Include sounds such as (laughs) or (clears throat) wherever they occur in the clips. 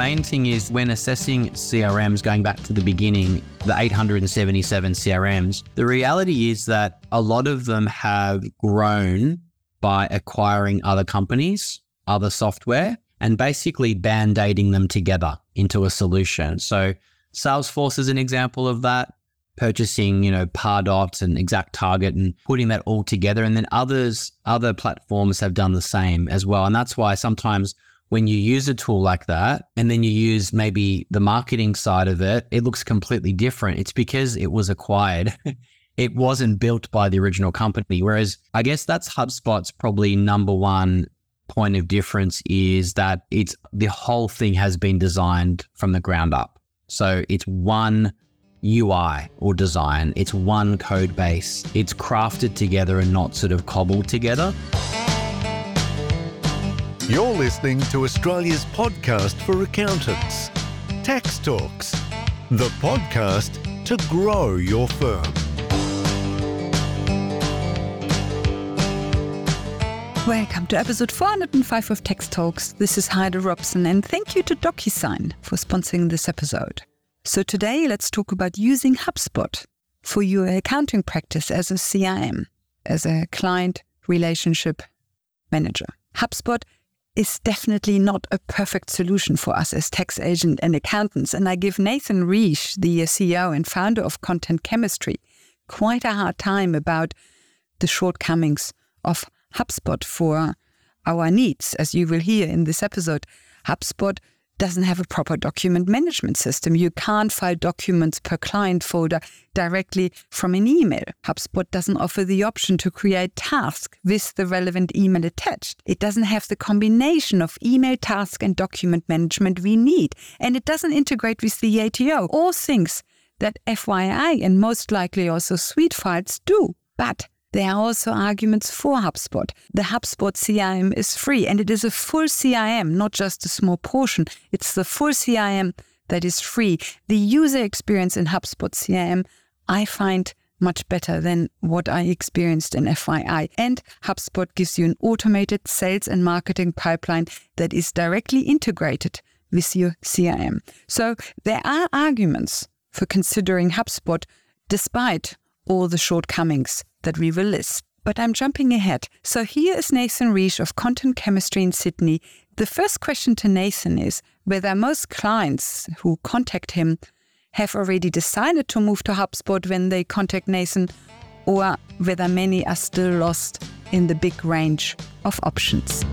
main thing is when assessing CRMs, going back to the beginning, the 877 CRMs, the reality is that a lot of them have grown by acquiring other companies, other software, and basically band aiding them together into a solution. So Salesforce is an example of that purchasing, you know, Pardot and Exact Target and putting that all together. And then others, other platforms have done the same as well. And that's why sometimes when you use a tool like that and then you use maybe the marketing side of it, it looks completely different. It's because it was acquired. (laughs) it wasn't built by the original company. Whereas I guess that's HubSpot's probably number one point of difference is that it's the whole thing has been designed from the ground up. So it's one UI or design. It's one code base. It's crafted together and not sort of cobbled together. You're listening to Australia's podcast for accountants, Tax Talks, the podcast to grow your firm. Welcome to episode 405 of Tax Talks. This is Heidi Robson, and thank you to DocuSign for sponsoring this episode. So today, let's talk about using HubSpot for your accounting practice as a CRM, as a client relationship manager. HubSpot is definitely not a perfect solution for us as tax agent and accountants. And I give Nathan Reich, the uh, CEO and founder of Content Chemistry, quite a hard time about the shortcomings of HubSpot for our needs. As you will hear in this episode, HubSpot doesn't have a proper document management system. You can't file documents per client folder directly from an email. HubSpot doesn't offer the option to create tasks with the relevant email attached. It doesn't have the combination of email task and document management we need. And it doesn't integrate with the ATO, all things that FYI and most likely also SuiteFiles do. But there are also arguments for HubSpot. The HubSpot CRM is free and it is a full CRM, not just a small portion. It's the full CRM that is free. The user experience in HubSpot CRM, I find much better than what I experienced in FYI. And HubSpot gives you an automated sales and marketing pipeline that is directly integrated with your CRM. So there are arguments for considering HubSpot despite all the shortcomings that we will list. But I'm jumping ahead. So here is Nathan Reich of Content Chemistry in Sydney. The first question to Nathan is whether most clients who contact him have already decided to move to HubSpot when they contact Nathan, or whether many are still lost in the big range of options.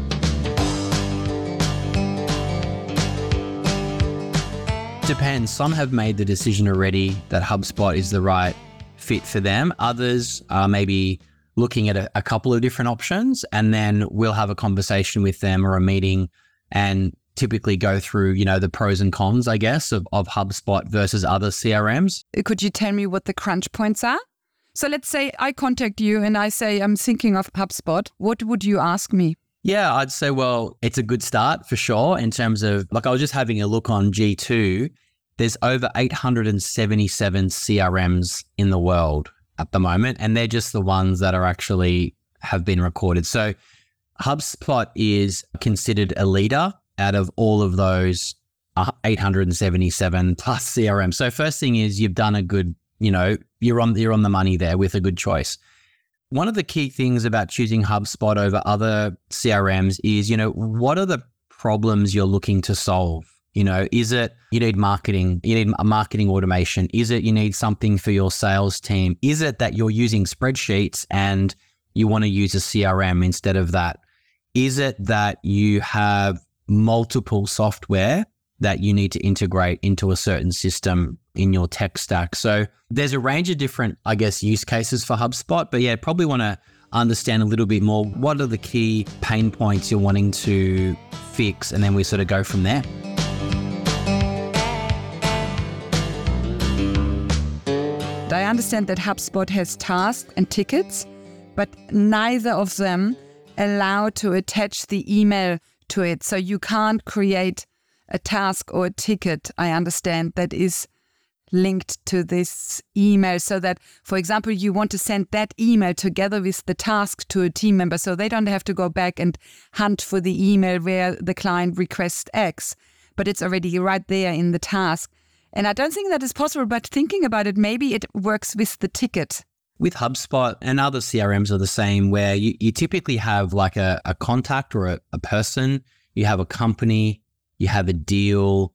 Depends. Some have made the decision already that HubSpot is the right fit for them. Others are maybe looking at a, a couple of different options, and then we'll have a conversation with them or a meeting and typically go through, you know, the pros and cons, I guess, of, of HubSpot versus other CRMs. Could you tell me what the crunch points are? So let's say I contact you and I say I'm thinking of HubSpot. What would you ask me? Yeah, I'd say, well, it's a good start for sure in terms of like I was just having a look on G2 there's over 877 CRMs in the world at the moment, and they're just the ones that are actually have been recorded. So HubSpot is considered a leader out of all of those uh, 877 plus CRM. So first thing is you've done a good, you know, you're on you're on the money there with a good choice. One of the key things about choosing HubSpot over other CRMs is, you know, what are the problems you're looking to solve? You know, is it you need marketing, you need a marketing automation? Is it you need something for your sales team? Is it that you're using spreadsheets and you want to use a CRM instead of that? Is it that you have multiple software that you need to integrate into a certain system in your tech stack? So there's a range of different, I guess, use cases for HubSpot, but yeah, probably want to understand a little bit more what are the key pain points you're wanting to fix, and then we sort of go from there. I understand that HubSpot has tasks and tickets, but neither of them allow to attach the email to it. So you can't create a task or a ticket, I understand, that is linked to this email so that, for example, you want to send that email together with the task to a team member so they don't have to go back and hunt for the email where the client requests X. but it's already right there in the task. And I don't think that is possible, but thinking about it, maybe it works with the ticket. With HubSpot and other CRMs are the same, where you, you typically have like a, a contact or a, a person, you have a company, you have a deal,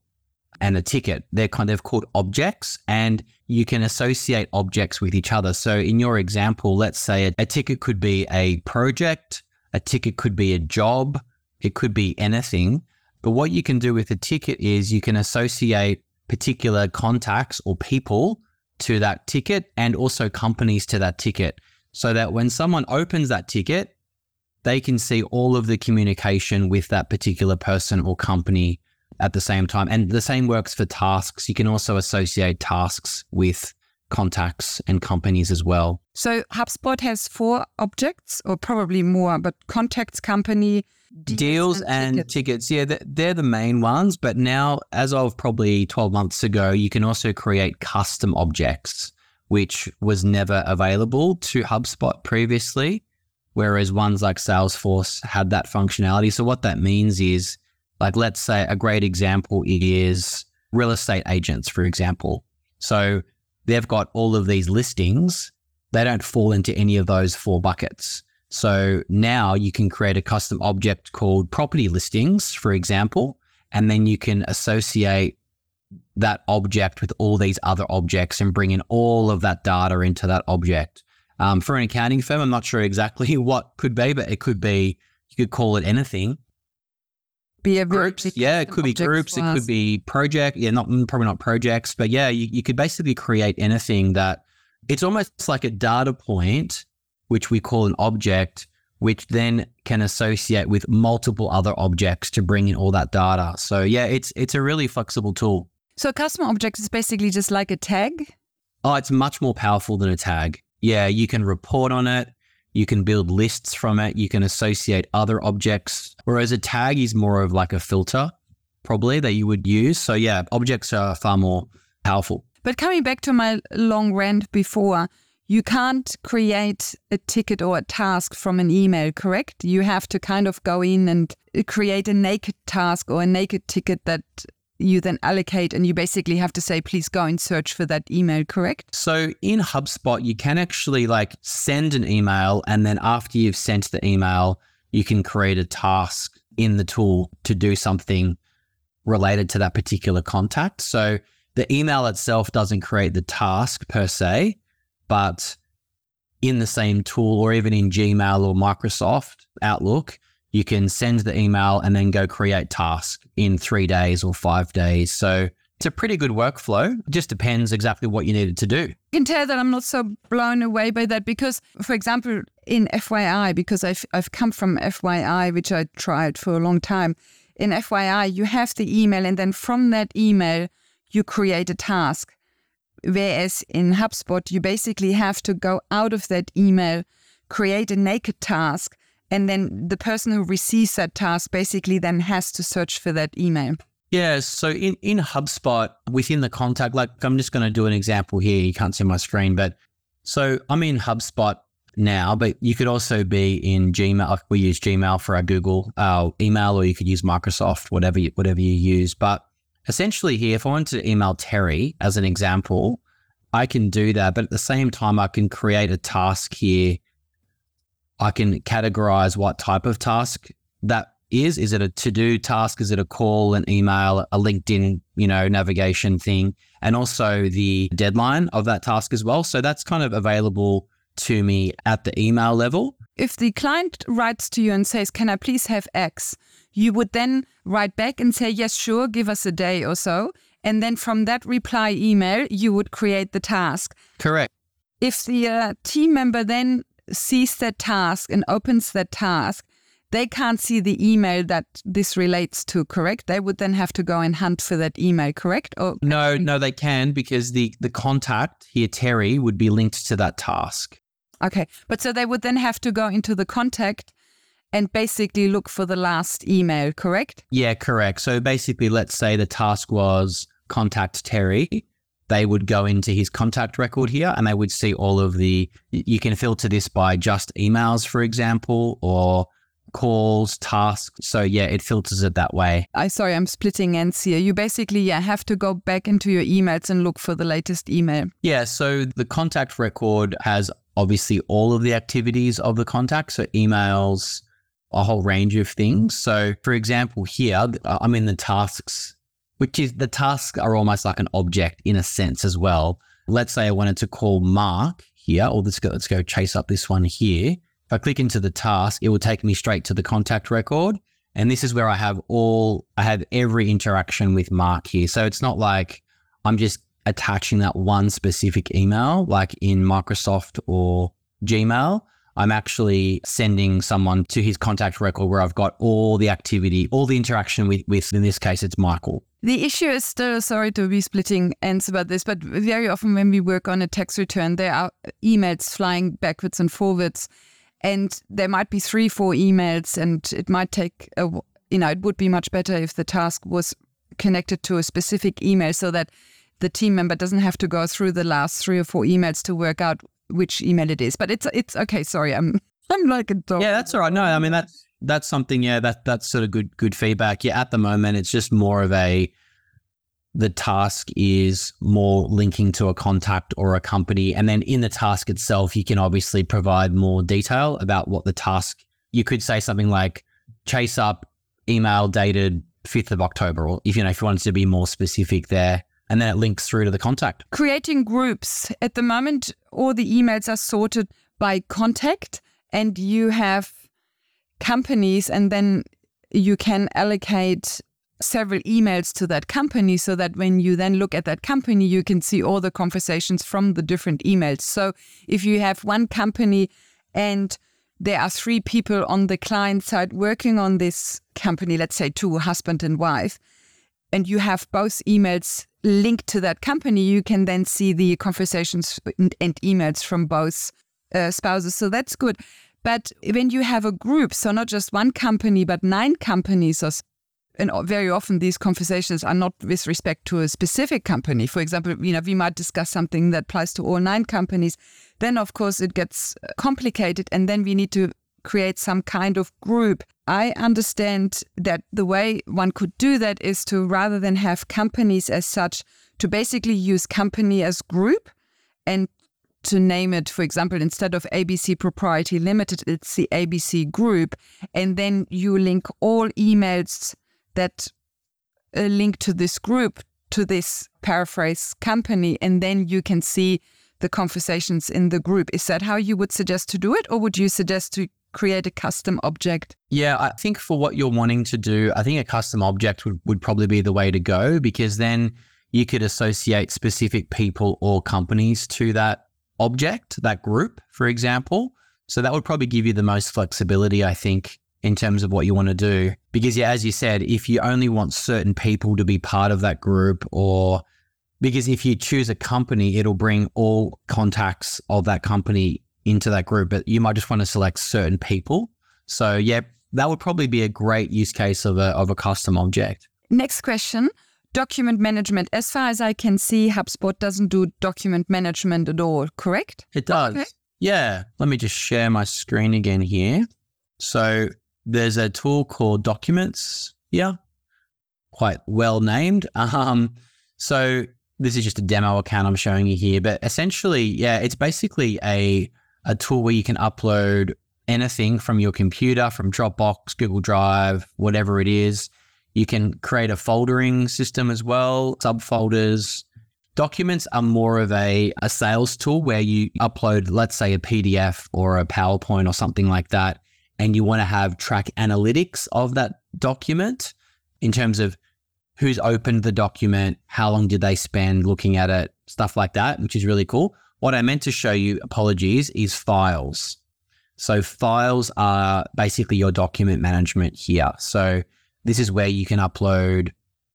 and a ticket. They're kind of called objects and you can associate objects with each other. So in your example, let's say a, a, ticket could be a project, a ticket could be a job, it could be anything. But what you can do with a ticket is you can associate particular contacts or people to that ticket and also companies to that ticket so that when someone opens that ticket, they can see all of the communication with that particular person or company at the same time. And the same works for tasks. You can also associate tasks with contacts and companies as well. So HubSpot has four objects, or probably more, but contacts, company, deals, deals and, and tickets. tickets. Yeah, they're the main ones. But now, as of probably 12 months ago, you can also create custom objects, which was never available to HubSpot previously. Whereas ones like Salesforce had that functionality. So, what that means is like, let's say a great example is real estate agents, for example. So they've got all of these listings. They don't fall into any of those four buckets. So now you can create a custom object called property listings, for example, and then you can associate that object with all these other objects and bring in all of that data into that object. Um, for an accounting firm, I'm not sure exactly (laughs) what could be, but it could be, you could call it anything be a groups. Yeah, it could be groups. It could be project. Yeah, not probably not projects, but yeah, you, you could basically create anything that it's almost like a data point, which we call an object, which then can associate with multiple other objects to bring in all that data. So yeah, it's it's a really flexible tool. So a custom object is basically just like a tag. Oh, it's much more powerful than a tag. Yeah, you can report on it. You can build lists from it. You can associate other objects. Whereas a tag is more of like a filter, probably that you would use. So, yeah, objects are far more powerful. But coming back to my long rant before, you can't create a ticket or a task from an email, correct? You have to kind of go in and uh, create a naked task or a naked ticket that you then allocate and you basically have to say, please go and search for that email, correct? So in HubSpot, you can actually like send an email and then after you've sent the email, you can create a task in the tool to do something related to that particular contact. So the email itself doesn't create the task per se, but in the same tool or even in Gmail or Microsoft Outlook, you can send the email and then go create task in three days or five days. So it's a pretty good workflow. It just depends exactly what you needed to do. You can tell that I'm not so blown away by that because, for example, in FYI, because I've, I've come from FYI, which I tried for a long time. In FYI, you have the email, and then from that email, you create a task. Whereas in HubSpot, you basically have to go out of that email, create a naked task, and then the person who receives that task basically then has to search for that email. Yeah, so in, in HubSpot, within the contact, like I'm just going to do an example here. You can't see my screen, but so I'm in HubSpot now, but you could also be in Gmail. We use Gmail for our Google our email, or you could use Microsoft, whatever you, whatever you use. But essentially, here, if I wanted to email Terry as an example, I can do that. But at the same time, I can create a task here I can categorize what type of task that is. Is it a to do task? Is it a call, an email, a LinkedIn, you know, navigation thing? And also the deadline of that task as well. So that's kind of available to me at the email level. If the client writes to you and says, Can I please have X? You would then write back and say, Yes, sure, give us a day or so. And then from that reply email, you would create the task. Correct. If the uh, team member then sees that task and opens that task, they can't see the email that this relates to, correct? They would then have to go and hunt for that email, correct? Or no, no, they can because the the contact here, Terry, would be linked to that task. Okay, but so they would then have to go into the contact and basically look for the last email, correct? Yeah, correct. So basically, let's say the task was contact Terry they would go into his contact record here and they would see all of the, you can filter this by just emails, for example, or calls, tasks. So yeah, it filters it that way. I sorry, I'm splitting ends here. You basically yeah have to go back into your emails and look for the latest email. Yeah, so the contact record has obviously all of the activities of the contact, so emails, a whole range of things. So for example, here I'm in the tasks, which is the tasks are almost like an object in a sense as well. Let's say I wanted to call Mark here, or let's go, let's go chase up this one here. If I click into the task, it will take me straight to the contact record. And this is where I have all, I have every interaction with Mark here. So it's not like I'm just attaching that one specific email, like in Microsoft or Gmail. I'm actually sending someone to his contact record where I've got all the activity, all the interaction with, with in this case, it's Michael. The issue is still, sorry to be splitting ends about this, but very often when we work on a tax return, there are emails flying backwards and forwards and there might be three, four emails, and it might take a, you know, it would be much better if the task was connected to a specific email so that the team member doesn't have to go through the last three or four emails to work out which email it is. But it's it's okay. Sorry, I'm (laughs) I'm like a dog. Yeah, that's all right. No, I mean that's that's something. Yeah, that that's sort of good good feedback. Yeah, at the moment it's just more of a the task is more linking to a contact or a company. And then in the task itself, you can obviously provide more detail about what the task, you could say something like chase up email dated 5th of October, or if you know, if you wanted to be more specific there. And then it links through to the contact. Creating groups. At the moment, all the emails are sorted by contact, and you have companies, and then you can allocate several emails to that company so that when you then look at that company, you can see all the conversations from the different emails. So if you have one company and there are three people on the client side working on this company, let's say two husband and wife, and you have both emails linked to that company, you can then see the conversations and, emails from both uh, spouses. So that's good. But when you have a group, so not just one company, but nine companies or and very often these conversations are not with respect to a specific company. For example, you know, we might discuss something that applies to all nine companies. Then, of course, it gets uh, complicated, and then we need to create some kind of group. I understand that the way one could do that is to rather than have companies as such, to basically use company as group and to name it, for example, instead of ABC Propriety Limited, it's the ABC Group. And then you link all emails that a link to this group to this paraphrase company and then you can see the conversations in the group is that how you would suggest to do it or would you suggest to create a custom object yeah i think for what you're wanting to do i think a custom object would, would probably be the way to go because then you could associate specific people or companies to that object that group for example so that would probably give you the most flexibility i think in terms of what you want to do. Because, yeah, as you said, if you only want certain people to be part of that group, or because if you choose a company, it'll bring all contacts of that company into that group, but you might just want to select certain people. So, yeah, that would probably be a great use case of a, of a custom object. Next question document management. As far as I can see, HubSpot doesn't do document management at all, correct? It does. Okay. Yeah. Let me just share my screen again here. So there's a tool called Documents Yeah. quite well named. (laughs) Um, so this is just a demo account I'm showing you here, but essentially, yeah, it's basically a a tool where you can upload anything from your computer, from Dropbox, Google Drive, whatever it is. You can create a foldering system as well, subfolders. Documents are more of a, a sales tool where you upload, let's say, a PDF or a PowerPoint or something like that and you want to have track analytics of that document in terms of who's opened the document, how long did they spend looking at it, stuff like that, which is really cool. What I meant to show you, apologies, is files. So files are basically your document management here. So this is where you can upload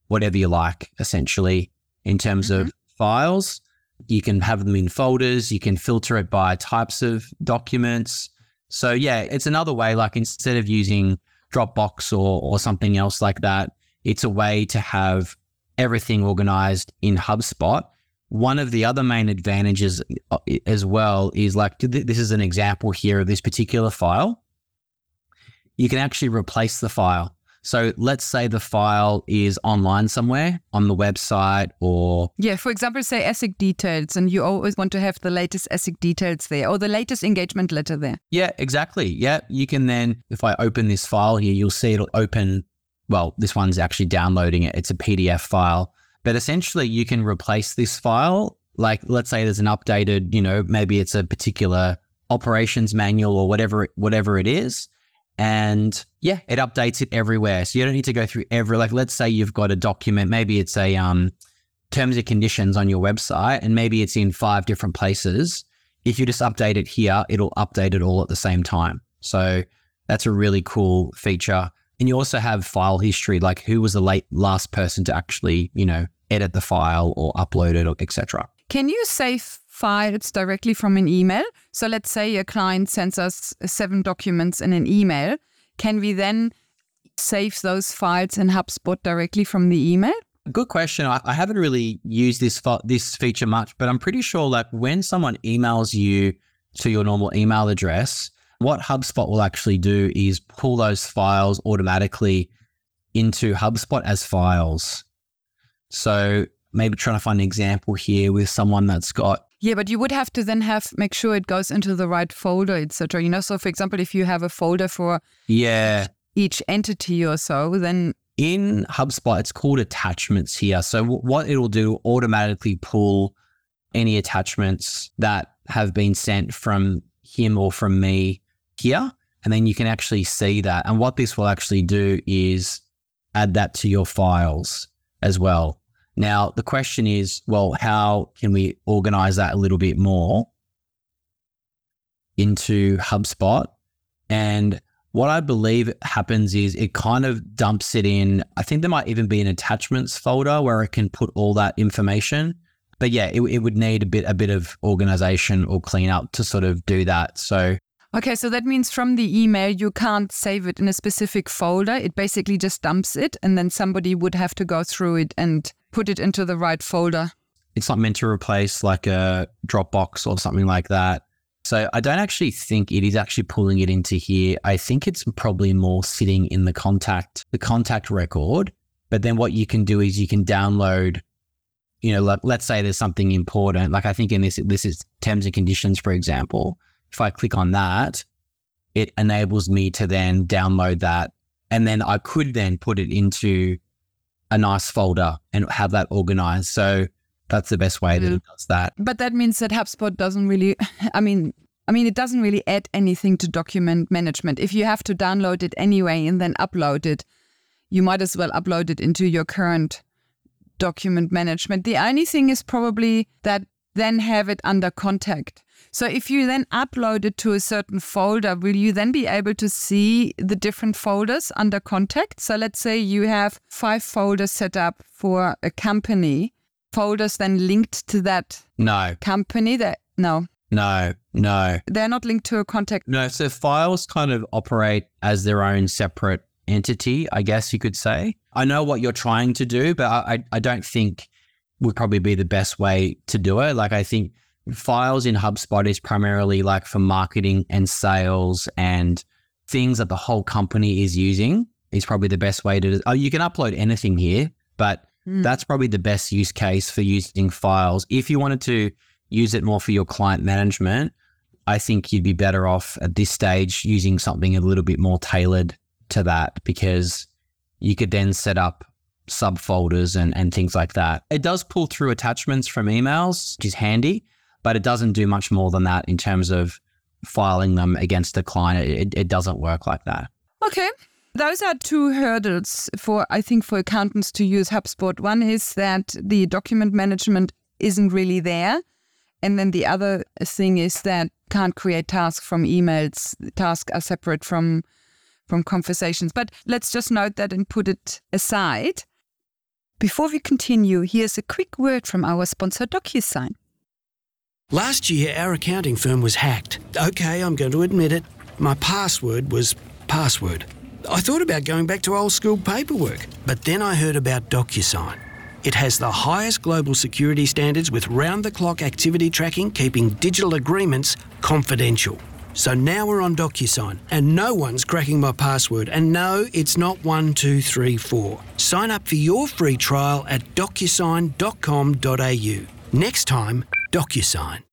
whatever you like, essentially, in terms mm-hmm. of files. You can have them in folders. You can filter it by types of documents. So yeah, it's another way. Like instead of using Dropbox or or something else like that, it's a way to have everything organized in HubSpot. One of the other main advantages uh, as well is like this is an example here of this particular file. you can actually replace the file. So let's say the file is online somewhere on the website or. Yeah, for example, say ESSIC details, and you always want to have the latest ESSIC details there or the latest engagement letter there. Yeah, exactly. Yeah. You can then, if I open this file here, you'll see it'll open. Well, this one's actually downloading it. It's a PDF file. But essentially, you can replace this file. Like, let's say there's an updated, you know, maybe it's a particular operations manual or whatever, whatever it is and yeah, it updates it everywhere. So you don't need to go through every like let's say you've got a document, maybe it's a um terms and conditions on your website and maybe it's in five different places. If you just update it here, it'll update it all at the same time. So that's a really cool feature. And you also have file history, like who was the late last person to actually, you know, edit the file or upload it or etc. Can you save files directly from an email. So let's say a client sends us seven documents in an email. Can we then save those files in HubSpot directly from the email? Good question. I, I haven't really used this this feature much, but I'm pretty sure like when someone emails you to your normal email address, what HubSpot will actually do is pull those files automatically into HubSpot as files. So maybe trying to find an example here with someone that's got yeah, but you would have to then have make sure it goes into the right folder, etc. You know, so for example, if you have a folder for yeah each entity or so, then in HubSpot it's called attachments here. So what it'll do automatically pull any attachments that have been sent from him or from me here, and then you can actually see that. And what this will actually do is add that to your files as well. Now, the question is, well, how can we organize that a little bit more into HubSpot? And what I believe happens is it kind of dumps it in. I think there might even be an attachments folder where it can put all that information. But yeah, it, it would need a bit a bit of organization or cleanup to sort of do that. So Okay, so that means from the email, you can't save it in a specific folder. It basically just dumps it, and then somebody would have to go through it and put it into the right folder. It's not meant to replace like a Dropbox or something like that. So I don't actually think it is actually pulling it into here. I think it's probably more sitting in the contact, the contact record. But then what you can do is you can download, you know, like let's say there's something important. Like I think in this, this is terms and conditions, for example. If I click on that, it enables me to then download that. And then I could then put it into a nice folder and have that organized. So that's the best way that it does that. But that means that HubSpot doesn't really, (laughs) I mean, I mean, it doesn't really add anything to document management. If you have to download it anyway and then upload it, you might as well upload it into your current document management. The only thing is probably that then have it under contact. So if you then upload it to a certain folder, will you then be able to see the different folders under contact? So let's say you have five folders set up for a company, folders then linked to that no company that no. No, no. They're not linked to a contact. No, so files kind of operate as their own separate entity, I guess you could say. I know what you're trying to do, but I, I don't think would probably be the best way to do it. Like I think files in HubSpot is primarily like for marketing and sales and things that the whole company is using is probably the best way to. Oh, you can upload anything here, but mm. that's probably the best use case for using files. If you wanted to use it more for your client management, I think you'd be better off at this stage using something a little bit more tailored to that because you could then set up subfolders and, and things like that. It does pull through attachments from emails, which is handy but it doesn't do much more than that in terms of filing them against a client. It, it doesn't work like that. Okay. Those are two hurdles for, I think, for accountants to use HubSpot. One is that the document management isn't really there. And then the other thing is that can't create tasks from emails. Tasks are separate from from conversations. But let's just note that and put it aside. Before we continue, here's a quick word from our sponsor DocuSign. Last year, our accounting firm was hacked. Okay, I'm going to admit it. My password was password. I thought about going back to old school paperwork, but then I heard about DocuSign. It has the highest global security standards with round the clock activity tracking, keeping digital agreements confidential. So now we're on DocuSign, and no one's cracking my password. And no, it's not one, two, three, four. Sign up for your free trial at docusign.com.au. Next time, DocuSign.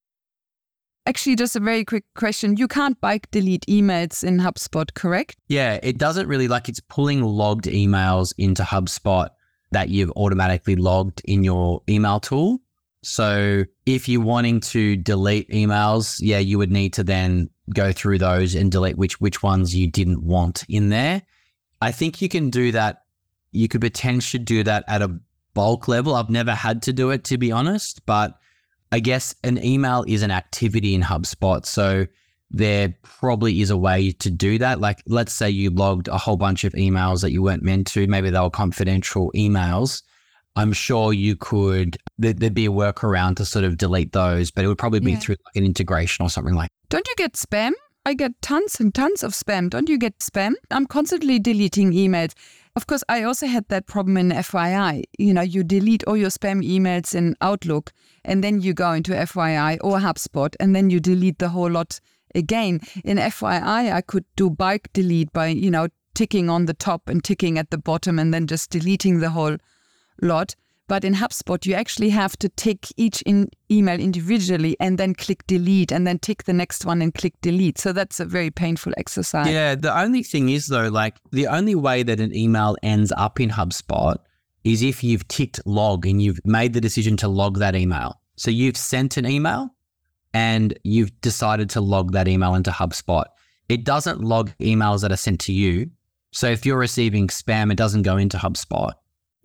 Actually, just a very quick question. You can't bike delete emails in HubSpot, correct? Yeah, it doesn't really like it's pulling logged emails into HubSpot that you've automatically logged in your email tool. So if you're wanting to delete emails, yeah, you would need to then go through those and delete which which ones you didn't want in there. I think you can do that. You could potentially do that at a bulk level. I've never had to do it to be honest, but I guess an email is an activity in HubSpot. So there probably is a way to do that. Like, let's say you logged a whole bunch of emails that you weren't meant to, maybe they were confidential emails. I'm sure you could, there'd be a workaround to sort of delete those, but it would probably be Yeah. through like an integration or something like Don't you get spam? I get tons and tons of spam. Don't you get spam? I'm constantly deleting emails. Of course, I also had that problem in FYI. You know, you delete all your spam emails in Outlook and then you go into FYI or HubSpot and then you delete the whole lot again. In FYI, I could do bulk delete by, you know, ticking on the top and ticking at the bottom and then just deleting the whole lot. But in HubSpot, you actually have to tick each in email individually and then click delete and then tick the next one and click delete. So that's a very painful exercise. Yeah, the only thing is though, like the only way that an email ends up in HubSpot is if you've ticked log and you've made the decision to log that email. So you've sent an email and you've decided to log that email into HubSpot. It doesn't log emails that are sent to you. So if you're receiving spam, it doesn't go into HubSpot.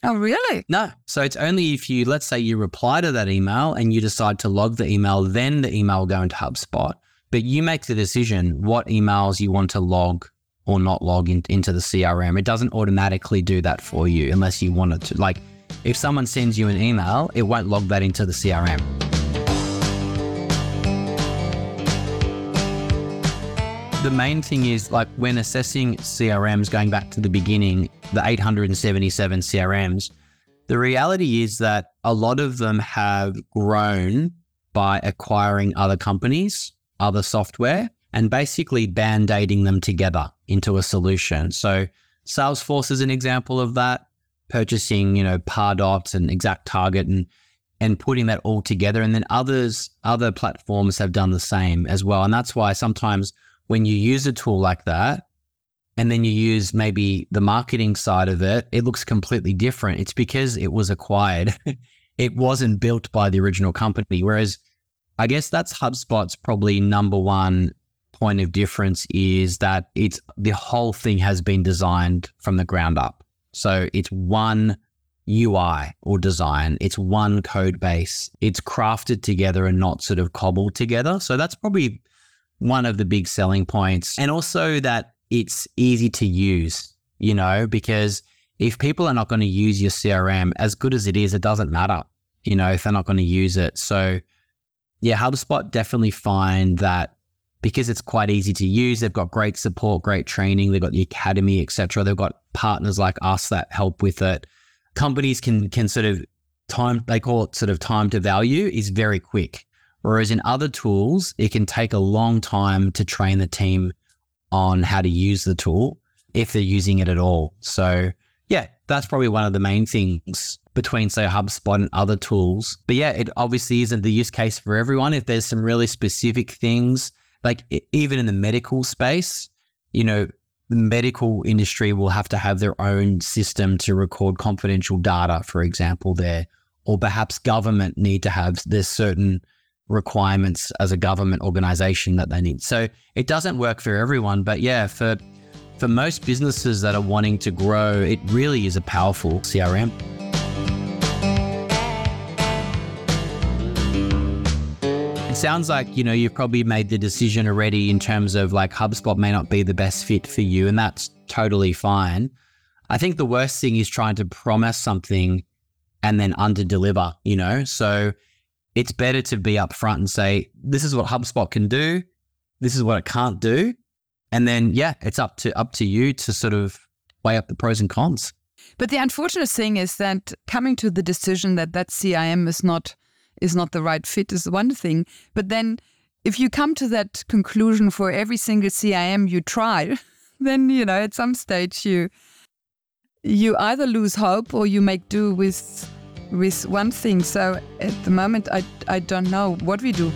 Oh, really? No. So it's only if you, let's say you reply to that email and you decide to log the email, then the email will go into HubSpot. But you make the decision what emails you want to log or not log in, into the CRM. It doesn't automatically do that for you unless you want it to. Like if someone sends you an email, it won't log that into the CRM. The main thing is like when assessing CRMs, going back to the beginning, the 877 CRMs, the reality is that a lot of them have grown by acquiring other companies, other software, and basically band aiding them together into a solution. So Salesforce is an example of that, purchasing, you know, Pardot and Exact Target and and putting that all together. And then others, other platforms have done the same as well. And that's why sometimes when you use a tool like that, and then you use maybe the marketing side of it, it looks completely different. It's because it was acquired. (laughs) it wasn't built by the original company. Whereas I guess that's HubSpot's probably number one point of difference is that it's the whole thing has been designed from the ground up. So it's one UI or design, it's one code base, it's crafted together and not sort of cobbled together. So that's probably one of the big selling points. And also that it's easy to use, you know, because if people are not going to use your CRM, as good as it is, it doesn't matter, you know, if they're not going to use it. So, yeah, HubSpot definitely find that because it's quite easy to use, they've got great support, great training, they've got the academy, etc. They've got partners like us that help with it. Companies can can sort of time they call it sort of time to value is very quick. Whereas in other tools, it can take a long time to train the team on how to use the tool if they're using it at all. So, yeah, that's probably one of the main things between, say, HubSpot and other tools. But yeah, it obviously isn't the use case for everyone. If there's some really specific things, like even in the medical space, you know, the medical industry will have to have their own system to record confidential data, for example, there. Or perhaps government need to have, there's certain requirements as a government organization that they need. So it doesn't work for everyone, but yeah, for for most businesses that are wanting to grow, it really is a powerful CRM. It sounds like, you know, you've probably made the decision already in terms of like HubSpot may not be the best fit for you, and that's totally fine. I think the worst thing is trying to promise something and then under deliver, you know? So it's better to be upfront and say, this is what HubSpot can do, this is what it can't do. And then yeah, it's up to up to you to sort of weigh up the pros and cons. But the unfortunate thing is that coming to the decision that that CRM is not is not the right fit is one thing, but then if you come to that conclusion for every single CRM you try, (laughs) then you know at some stage you you either lose hope or you make do with with one thing. So at the moment, I I don't know what we do.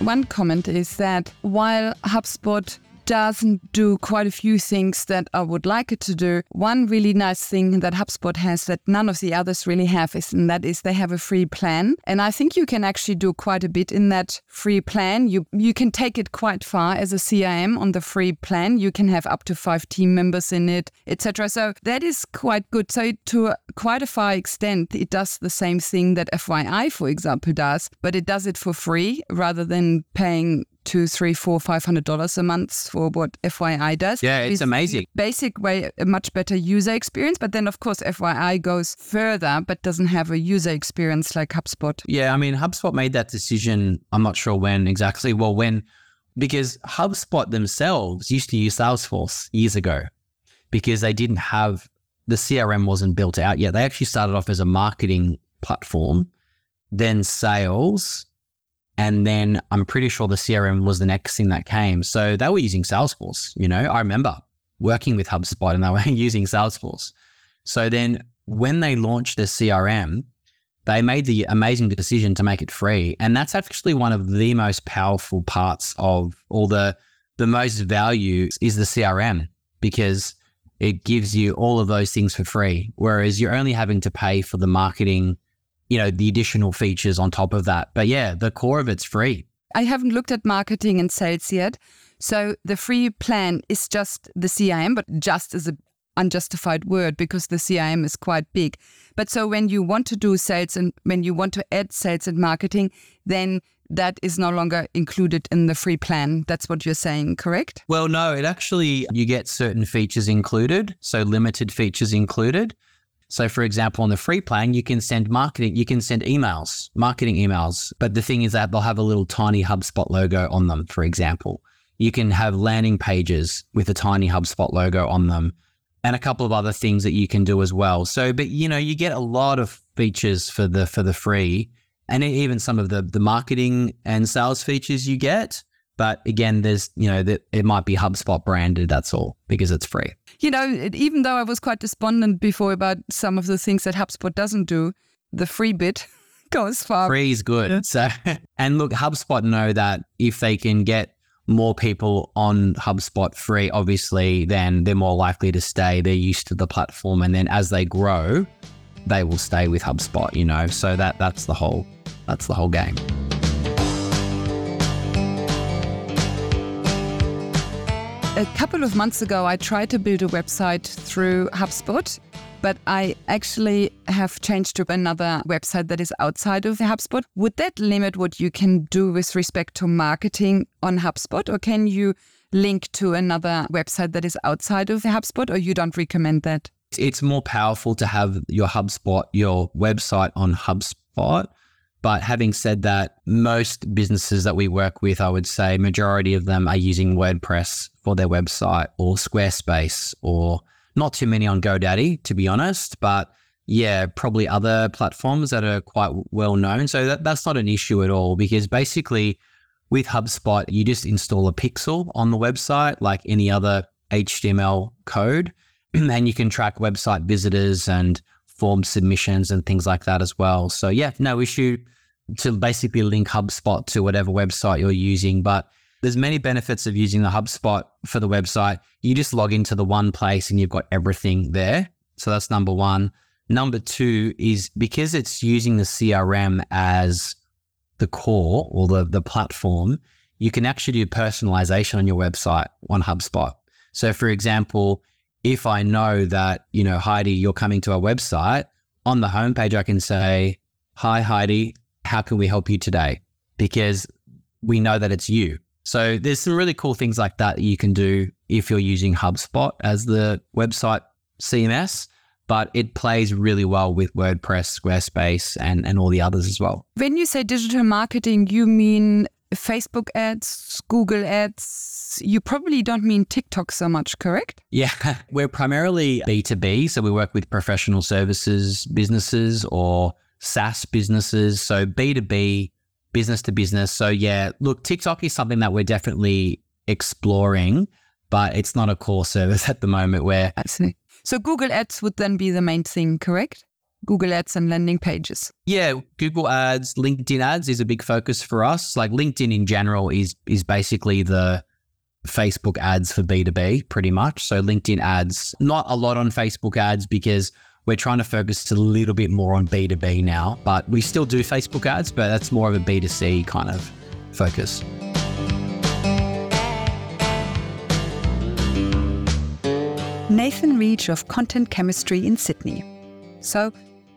One comment is that while HubSpot doesn't do quite a few things that I would like it to do. One really nice thing that HubSpot has that none of the others really have is, and that is they have a free plan. And I think you can actually do quite a bit in that free plan. You you can take it quite far as a CRM on the free plan. You can have up to five team members in it, etc. So that is quite good. So to quite a far extent, it does the same thing that FYI, for example, does, but it does it for free rather than paying two, three, four, five hundred dollars a month for what FYI does. Yeah, it's amazing. Basic way, a much better user experience. But then, of course, FYI goes further, but doesn't have a user experience like HubSpot. Yeah, I mean, HubSpot made that decision. I'm not sure when exactly. Well, when because HubSpot themselves used to use Salesforce years ago because they didn't have the CRM wasn't built out yet. They actually started off as a marketing platform, then sales, and then I'm pretty sure the CRM was the next thing that came. So they were using Salesforce. You know, I remember working with HubSpot and they were (laughs) using Salesforce. So then when they launched the CRM, they made the amazing decision to make it free. And that's actually one of the most powerful parts of all the the most value is the CRM because it gives you all of those things for free. Whereas you're only having to pay for the marketing you know, the additional features on top of that. But yeah, the core of it's free. I haven't looked at marketing and sales yet. So the free plan is just the CRM, but just as a unjustified word because the CRM is quite big. But so when you want to do sales and when you want to add sales and marketing, then that is no longer included in the free plan. That's what you're saying, correct? Well, no, it actually, you get certain features included. So limited features included. So, for example, on the free plan, you can send marketing, you can send emails, marketing emails. But the thing is that they'll have a little tiny HubSpot logo on them, for example. You can have landing pages with a tiny HubSpot logo on them and a couple of other things that you can do as well. So, but you know, you get a lot of features for the for the free and even some of the the marketing and sales features you get. But again, there's, you know, that it might be HubSpot branded, that's all, because it's free. You know, even though I was quite despondent before about some of the things that HubSpot doesn't do, the free bit (laughs) goes far. Free is good. So, (laughs) and look, HubSpot know that if they can get more people on HubSpot free, obviously, then they're more likely to stay. They're used to the platform. And then as they grow, they will stay with HubSpot, you know. So that that's the whole that's the whole game. A couple of months ago, I tried to build a website through HubSpot, but I actually have changed to another website that is outside of HubSpot. Would that limit what you can do with respect to marketing on HubSpot, or can you link to another website that is outside of HubSpot, or you don't recommend that? It's more powerful to have your HubSpot, your website on HubSpot but having said that, most businesses that we work with, I would say majority of them are using WordPress for their website or Squarespace or not too many on GoDaddy, to be honest, but yeah, probably other platforms that are quite well known. So that, that's not an issue at all because basically with HubSpot, you just install a pixel on the website like any other HTML code, (clears throat) and you can track website visitors and form submissions and things like that as well. So yeah, no issue to basically link HubSpot to whatever website you're using. But there's many benefits of using the HubSpot for the website. You just log into the one place and you've got everything there. So that's number one. Number two is because it's using the CRM as the core or the, the platform, you can actually do personalization on your website on HubSpot. So for example, if I know that, you know, Heidi, you're coming to our website, on the homepage, I can say, Hi, Heidi, how can we help you today? Because we know that it's you. So there's some really cool things like that you can do if you're using HubSpot as the website CMS, but it plays really well with WordPress, Squarespace, and, and all the others as well. When you say digital marketing, you mean Facebook ads, Google ads. You probably don't mean TikTok so much, correct? Yeah, (laughs) we're primarily B2B. So we work with professional services businesses or SaaS businesses. So B2B, business to business. So yeah, look, TikTok is something that we're definitely exploring, but it's not a core service (laughs) at the moment where I see. So Google Ads would then be the main thing, correct? Google Ads and landing pages. Yeah, Google Ads, LinkedIn Ads is a big focus for us. Like LinkedIn in general is is basically the Facebook ads for B2B pretty much. So LinkedIn ads, not a lot on Facebook ads because we're trying to focus a little bit more on B2B now, but we still do Facebook ads, but that's more of a B2C kind of focus. Nathan Reach of Content Chemistry in Sydney. So,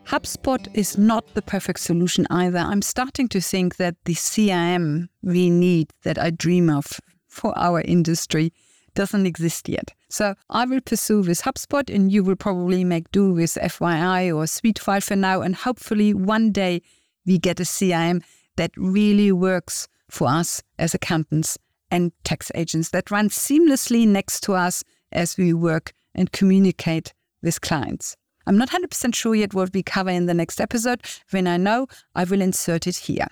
HubSpot is not the perfect solution either. I'm starting to think that the CRM we need, that I dream of for our industry, doesn't exist yet. So I will pursue with HubSpot and you will probably make do with FYI or SuiteFile for now. And hopefully one day we get a CRM that really works for us as accountants and tax agents that runs seamlessly next to us as we work and communicate with clients. I'm not 100% sure yet what we cover in the next episode. When I know, I will insert it here.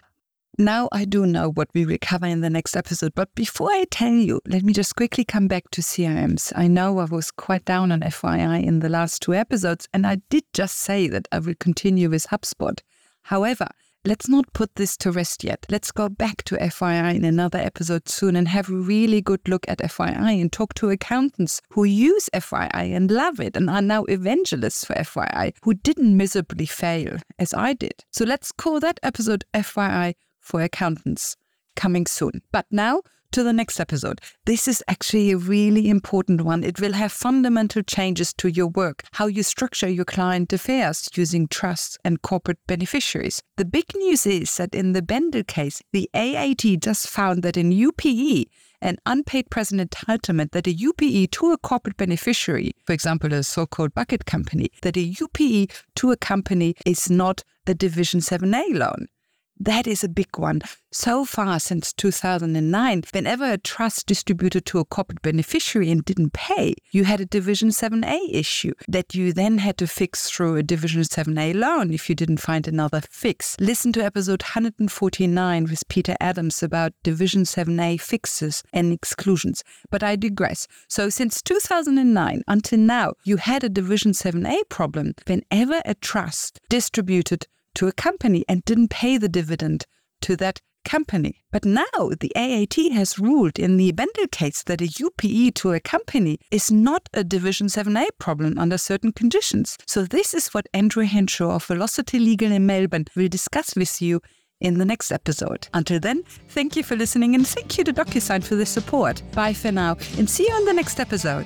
Now I do know what we will cover in the next episode, but before I tell you, let me just quickly come back to CRMs. I know I was quite down on FYI in the last two episodes, and I did just say that I will continue with HubSpot. However, let's not put this to rest yet. Let's go back to FYI in another episode soon and have a really good look at FYI and talk to accountants who use FYI and love it and are now evangelists for FYI who didn't miserably fail as I did. So let's call that episode FYI for accountants coming soon. But now to the next episode. This is actually a really important one. It will have fundamental changes to your work, how you structure your client affairs using trusts and corporate beneficiaries. The big news is that in the Bendel case, the AAT just found that in UPE, an unpaid present entitlement that a UPE to a corporate beneficiary, for example, a so called bucket company, that a UPE to a company is not a Division 7A loan. That is a big one. So far since 2009, whenever a trust distributed to a corporate beneficiary and didn't pay, you had a Division 7A issue that you then had to fix through a Division 7A loan if you didn't find another fix. Listen to episode 149 with Peter Adams about Division 7A fixes and exclusions. But I digress. So since 2009 until now, you had a Division 7A problem whenever a trust distributed to a company and didn't pay the dividend to that company. But now the AAT has ruled in the Bendel case that a UPE to a company is not a Division 7A problem under certain conditions. So this is what Andrew Henshaw of Velocity Legal in Melbourne will discuss with you in the next episode. Until then, thank you for listening and thank you to DocuSign for the support. Bye for now and see you on the next episode.